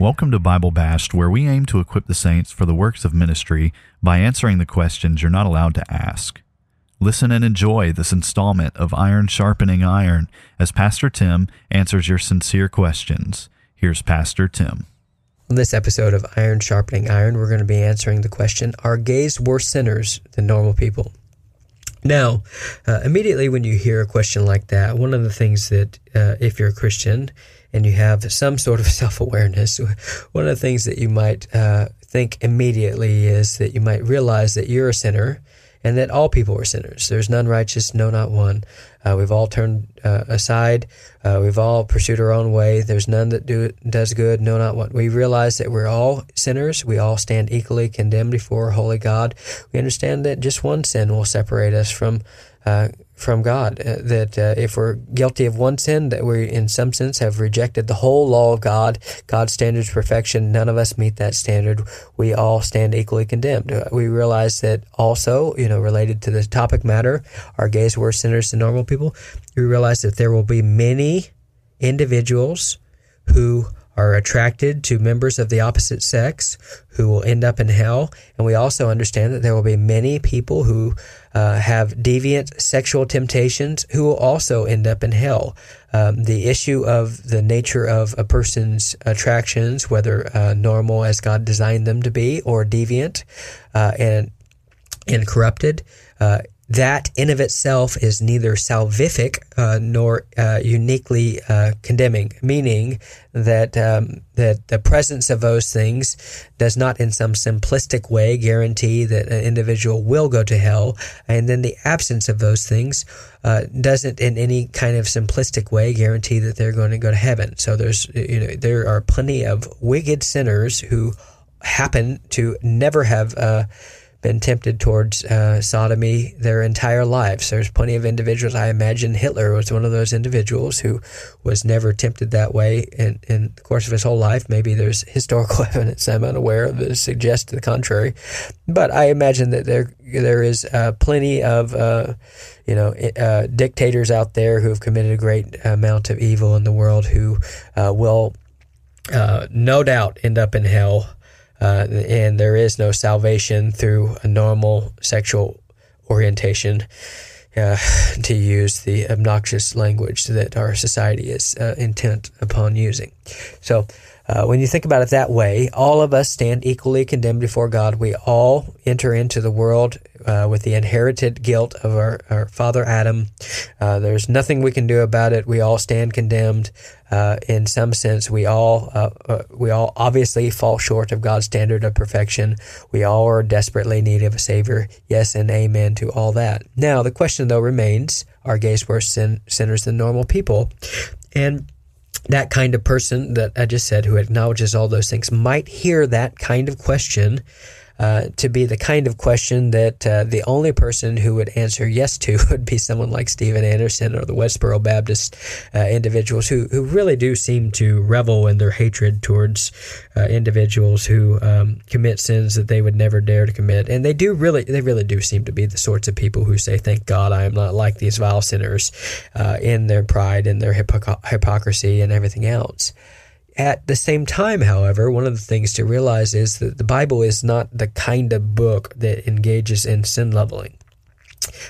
Welcome to Bible Bashed, where we aim to equip the saints for the works of ministry by answering the questions you're not allowed to ask. Listen and enjoy this installment of Iron Sharpening Iron as Pastor Tim answers your sincere questions. Here's Pastor Tim. On this episode of Iron Sharpening Iron, we're going to be answering the question Are gays worse sinners than normal people? Now, uh, immediately when you hear a question like that, one of the things that, uh, if you're a Christian and you have some sort of self awareness, one of the things that you might uh, think immediately is that you might realize that you're a sinner and that all people are sinners. There's none righteous, no, not one. Uh, we've all turned uh, aside. Uh, we've all pursued our own way. There's none that do does good, no, not one. We realize that we're all sinners. We all stand equally condemned before holy God. We understand that just one sin will separate us from uh, from God. Uh, that uh, if we're guilty of one sin, that we, in some sense, have rejected the whole law of God, God's standards of perfection. None of us meet that standard. We all stand equally condemned. Uh, we realize that also, you know, related to the topic matter, are gays worse sinners than normal people? We realize that there will be many individuals who are attracted to members of the opposite sex who will end up in hell. And we also understand that there will be many people who uh, have deviant sexual temptations who will also end up in hell. Um, the issue of the nature of a person's attractions, whether uh, normal as God designed them to be or deviant uh, and and corrupted, uh, that in of itself is neither salvific uh, nor uh, uniquely uh, condemning, meaning that um, that the presence of those things does not, in some simplistic way, guarantee that an individual will go to hell, and then the absence of those things uh, doesn't, in any kind of simplistic way, guarantee that they're going to go to heaven. So there's you know there are plenty of wicked sinners who happen to never have uh, been tempted towards uh, sodomy their entire lives. There's plenty of individuals. I imagine Hitler was one of those individuals who was never tempted that way in, in the course of his whole life. Maybe there's historical evidence I'm unaware of that suggests the contrary, but I imagine that there there is uh, plenty of uh, you know uh, dictators out there who have committed a great amount of evil in the world who uh, will uh, no doubt end up in hell uh, and there is no salvation through a normal sexual orientation. Uh, to use the obnoxious language that our society is uh, intent upon using. So, uh, when you think about it that way, all of us stand equally condemned before God. We all enter into the world uh, with the inherited guilt of our, our father Adam. Uh, there's nothing we can do about it. We all stand condemned. Uh, in some sense, we all uh, uh, we all obviously fall short of God's standard of perfection. We all are desperately need of a Savior. Yes, and amen to all that. Now, the question though remains: Are gays worse sin- sinners than normal people? And that kind of person that I just said, who acknowledges all those things, might hear that kind of question uh, to be the kind of question that uh, the only person who would answer yes to would be someone like Steven Anderson or the Westboro Baptist uh, individuals who, who really do seem to revel in their hatred towards uh, individuals who um, commit sins that they would never dare to commit. And they do really, they really do seem to be the sorts of people who say, "Thank God I am not like these vile sinners," uh, in their pride and their hypocr- hypocrisy and everything else. At the same time, however, one of the things to realize is that the Bible is not the kind of book that engages in sin leveling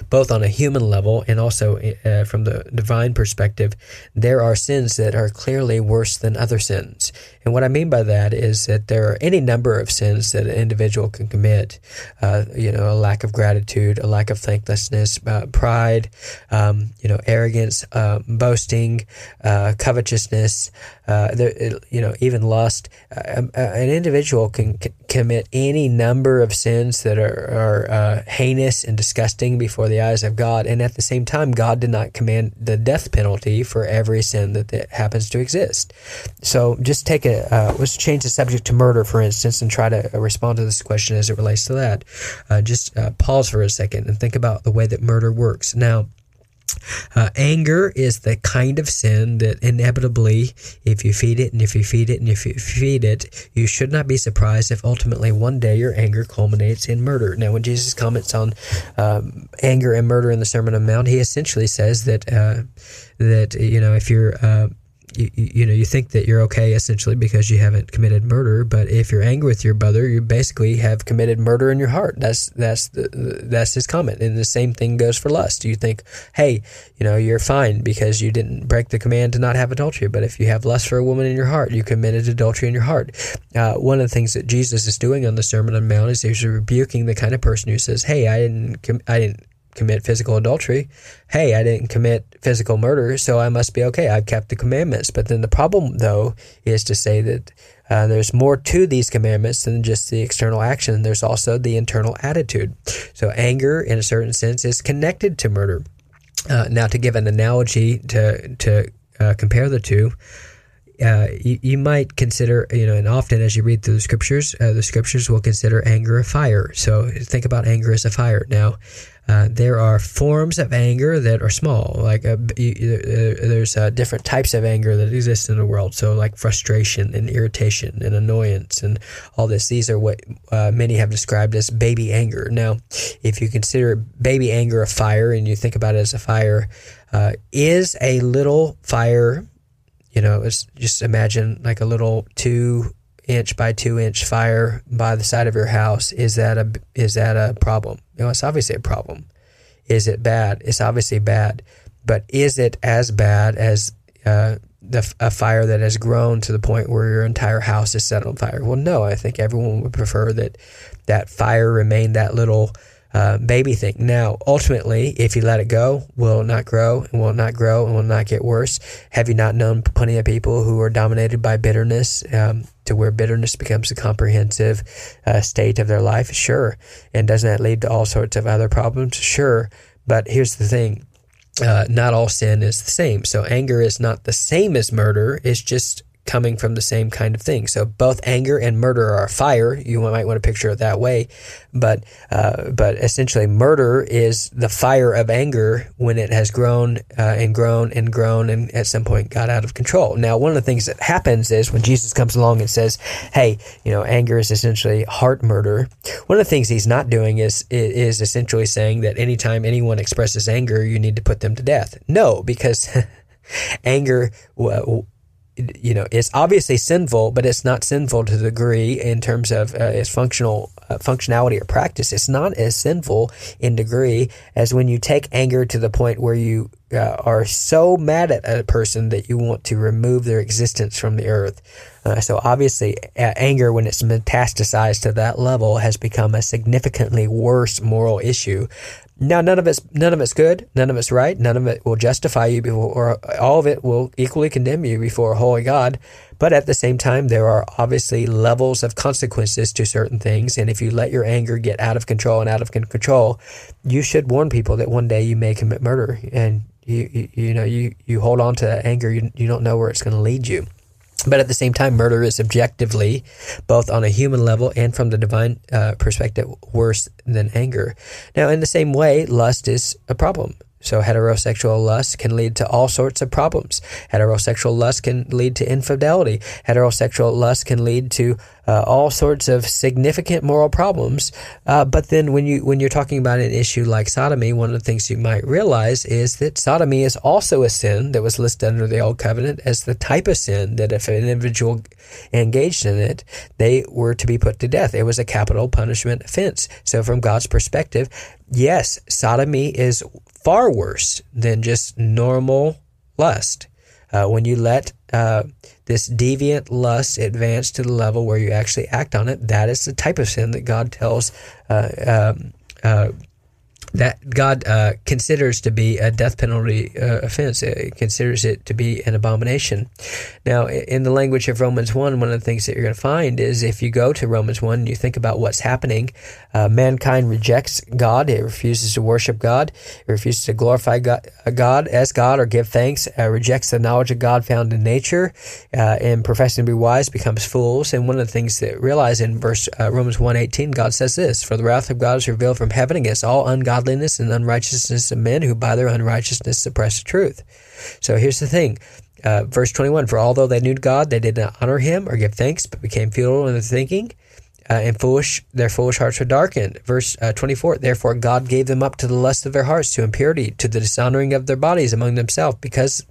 both on a human level and also uh, from the divine perspective, there are sins that are clearly worse than other sins. And what I mean by that is that there are any number of sins that an individual can commit. Uh, you know, a lack of gratitude, a lack of thanklessness, uh, pride, um, you know, arrogance, uh, boasting, uh, covetousness, uh, you know, even lust. Um, an individual can c- commit any number of sins that are, are heinous and disgusting before the eyes of God. And at the same time, God did not command the death penalty for every sin that, that happens to exist. So just take a uh, let's change the subject to murder, for instance, and try to uh, respond to this question as it relates to that. Uh, just uh, pause for a second and think about the way that murder works. Now, uh, anger is the kind of sin that inevitably, if you feed it and if you feed it and if you feed it, you should not be surprised if ultimately one day your anger culminates in murder. Now, when Jesus comments on um, anger and murder in the Sermon on the Mount, he essentially says that uh, that you know if you're uh, you, you know you think that you're okay essentially because you haven't committed murder but if you're angry with your brother you basically have committed murder in your heart. That's that's the, that's his comment. And the same thing goes for lust. You think hey you know you're fine because you didn't break the command to not have adultery. But if you have lust for a woman in your heart you committed adultery in your heart. Uh, one of the things that jesus is doing on the sermon on the mount is he's rebuking the kind of person who says hey i didn't i didn't commit physical adultery. Hey, I didn't commit physical murder, so I must be okay. I've kept the commandments. But then the problem, though, is to say that uh, there's more to these commandments than just the external action. There's also the internal attitude. So anger, in a certain sense, is connected to murder. Uh, now, to give an analogy to to uh, compare the two. Uh, you, you, might consider, you know, and often as you read through the scriptures, uh, the scriptures will consider anger a fire. So think about anger as a fire. Now, uh, there are forms of anger that are small. Like uh, there's uh, different types of anger that exist in the world. So like frustration and irritation and annoyance and all this. These are what uh, many have described as baby anger. Now, if you consider baby anger a fire and you think about it as a fire, uh, is a little fire. You know, it's just imagine like a little two inch by two inch fire by the side of your house. Is that a is that a problem? You know, it's obviously a problem. Is it bad? It's obviously bad. But is it as bad as uh, the, a fire that has grown to the point where your entire house is set on fire? Well, no. I think everyone would prefer that that fire remain that little uh, baby thing. Now, ultimately, if you let it go, will it not grow and will it not grow and will not get worse? Have you not known plenty of people who are dominated by bitterness um, to where bitterness becomes a comprehensive uh, state of their life? Sure. And doesn't that lead to all sorts of other problems? Sure. But here's the thing. Uh, not all sin is the same. So anger is not the same as murder. It's just coming from the same kind of thing. So both anger and murder are fire. You might want to picture it that way, but uh, but essentially, murder is the fire of anger when it has grown uh, and grown and grown, and at some point got out of control. Now, one of the things that happens is when Jesus comes along and says, "Hey, you know, anger is essentially heart murder." One of the things he's not doing is is essentially saying that anytime anyone expresses anger, you need to put them to death. No, because anger you know, it's obviously sinful, but it's not sinful to the degree in terms of uh, its functional uh, functionality or practice. It's not as sinful in degree as when you take anger to the point where you uh, are so mad at a person that you want to remove their existence from the earth. Uh, so obviously, anger, when it's metastasized to that level, has become a significantly worse moral issue now, none of it's none of it's good, none of it's right, none of it will justify you before, or all of it will equally condemn you before a holy God. But at the same time, there are obviously levels of consequences to certain things, and if you let your anger get out of control and out of control, you should warn people that one day you may commit murder, and you you, you know you you hold on to that anger, you you don't know where it's going to lead you. But at the same time, murder is objectively, both on a human level and from the divine uh, perspective, worse than anger. Now, in the same way, lust is a problem. So heterosexual lust can lead to all sorts of problems. Heterosexual lust can lead to infidelity. Heterosexual lust can lead to uh, all sorts of significant moral problems. Uh, but then when you when you're talking about an issue like sodomy, one of the things you might realize is that sodomy is also a sin that was listed under the old covenant as the type of sin that if an individual engaged in it, they were to be put to death. It was a capital punishment offense. So from God's perspective, yes, sodomy is far worse than just normal lust. Uh, when you let uh, this deviant lust advance to the level where you actually act on it, that is the type of sin that God tells uh, um, uh that God uh, considers to be a death penalty uh, offense. It considers it to be an abomination. Now, in the language of Romans 1, one of the things that you're going to find is if you go to Romans 1 and you think about what's happening, uh, mankind rejects God. It refuses to worship God. It refuses to glorify God, uh, God as God or give thanks, uh, rejects the knowledge of God found in nature, uh, and professing to be wise becomes fools. And one of the things that realize in verse Romans 1.18, God says this, For the wrath of God is revealed from heaven against all ungodly ungodliness and unrighteousness of men who by their unrighteousness suppress the truth. So here's the thing. Uh, verse 21 For although they knew God, they did not honor him or give thanks, but became futile in their thinking. Uh, and foolish, their foolish hearts were darkened. Verse uh, 24, therefore God gave them up to the lust of their hearts, to impurity, to the dishonoring of their bodies among themselves, because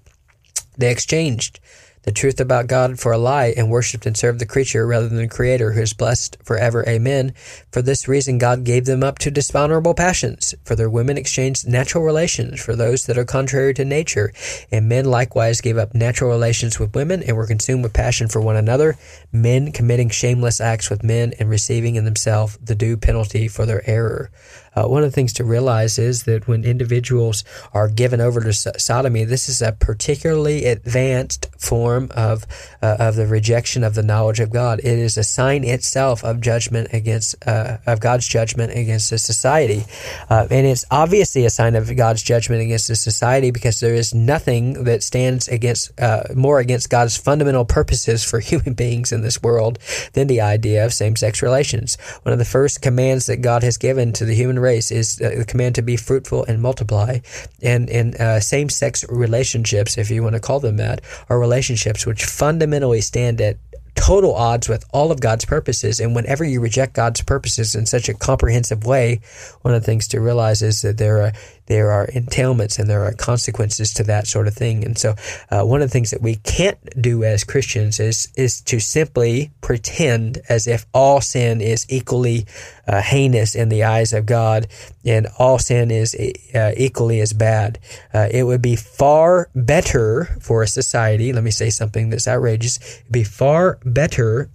they exchanged the truth about God for a lie and worshiped and served the creature rather than the Creator who is blessed forever. Amen. For this reason, God gave them up to dishonorable passions. For their women exchanged natural relations for those that are contrary to nature. And men likewise gave up natural relations with women and were consumed with passion for one another, men committing shameless acts with men and receiving in themselves the due penalty for their error. Uh, one of the things to realize is that when individuals are given over to sodomy, this is a particularly advanced form of uh, of the rejection of the knowledge of God. It is a sign itself of judgment against uh, of God's judgment against the society, uh, and it's obviously a sign of God's judgment against the society because there is nothing that stands against uh, more against God's fundamental purposes for human beings in this world than the idea of same sex relations. One of the first commands that God has given to the human race is uh, the command to be fruitful and multiply. And in uh, same sex relationships, if you want to call them that, are relationships which fundamentally stand at total odds with all of God's purposes. And whenever you reject God's purposes in such a comprehensive way, one of the things to realize is that there are there are entailments and there are consequences to that sort of thing. And so, uh, one of the things that we can't do as Christians is is to simply pretend as if all sin is equally uh, heinous in the eyes of God and all sin is uh, equally as bad. Uh, it would be far better for a society. Let me say something that's outrageous. It'd be far better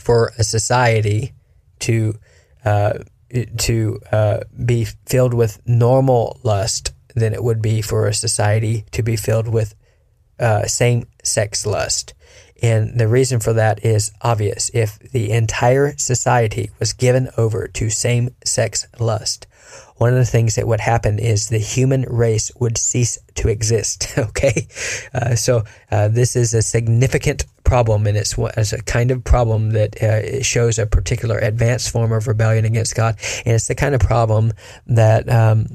for a society to uh, to uh, be filled with normal lust than it would be for a society to be filled with uh, same sex lust. And the reason for that is obvious. If the entire society was given over to same sex lust, one of the things that would happen is the human race would cease to exist. Okay, uh, so uh, this is a significant problem, and it's, it's a kind of problem that uh, shows a particular advanced form of rebellion against God, and it's the kind of problem that. Um,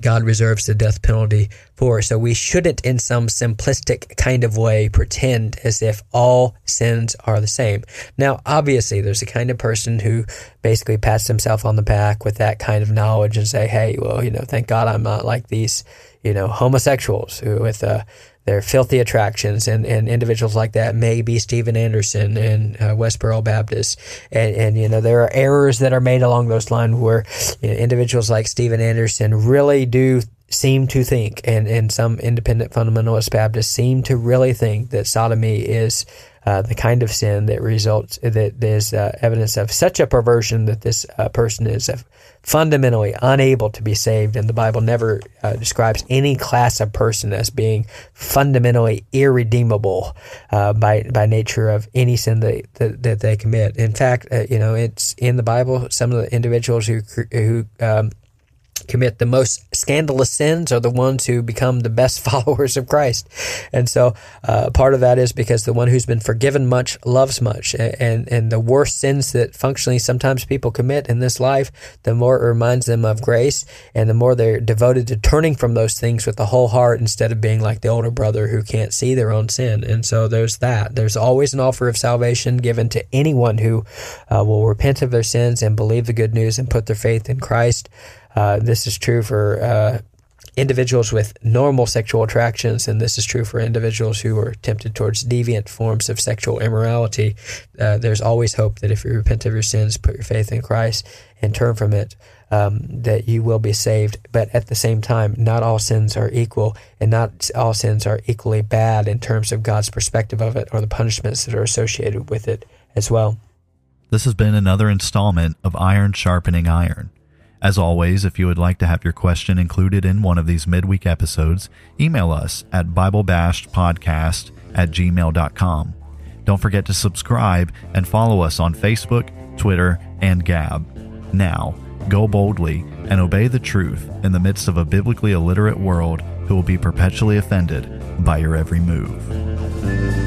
God reserves the death penalty for. So we shouldn't, in some simplistic kind of way, pretend as if all sins are the same. Now, obviously, there's a kind of person who basically pats himself on the back with that kind of knowledge and say, "Hey, well, you know, thank God I'm not like these, you know, homosexuals who with uh, their filthy attractions and, and individuals like that may be Steven Anderson and uh, Westboro Baptist. And, and, you know, there are errors that are made along those lines where you know, individuals like Steven Anderson really do seem to think, and, and some independent fundamentalist Baptists seem to really think that sodomy is uh, the kind of sin that results that there's uh, evidence of such a perversion that this uh, person is fundamentally unable to be saved, and the Bible never uh, describes any class of person as being fundamentally irredeemable uh, by by nature of any sin that, that, that they commit. In fact, uh, you know, it's in the Bible. Some of the individuals who who um, commit the most scandalous sins are the ones who become the best followers of Christ. And so uh, part of that is because the one who's been forgiven much loves much. And, and the worst sins that functionally sometimes people commit in this life, the more it reminds them of grace and the more they're devoted to turning from those things with the whole heart instead of being like the older brother who can't see their own sin. And so there's that. There's always an offer of salvation given to anyone who uh, will repent of their sins and believe the good news and put their faith in Christ. Uh, this is true for uh, individuals with normal sexual attractions, and this is true for individuals who are tempted towards deviant forms of sexual immorality. Uh, there's always hope that if you repent of your sins, put your faith in Christ, and turn from it, um, that you will be saved. But at the same time, not all sins are equal, and not all sins are equally bad in terms of God's perspective of it or the punishments that are associated with it as well. This has been another installment of Iron Sharpening Iron. As always, if you would like to have your question included in one of these midweek episodes, email us at BibleBashedPodcast at gmail.com. Don't forget to subscribe and follow us on Facebook, Twitter, and Gab. Now, go boldly and obey the truth in the midst of a biblically illiterate world who will be perpetually offended by your every move.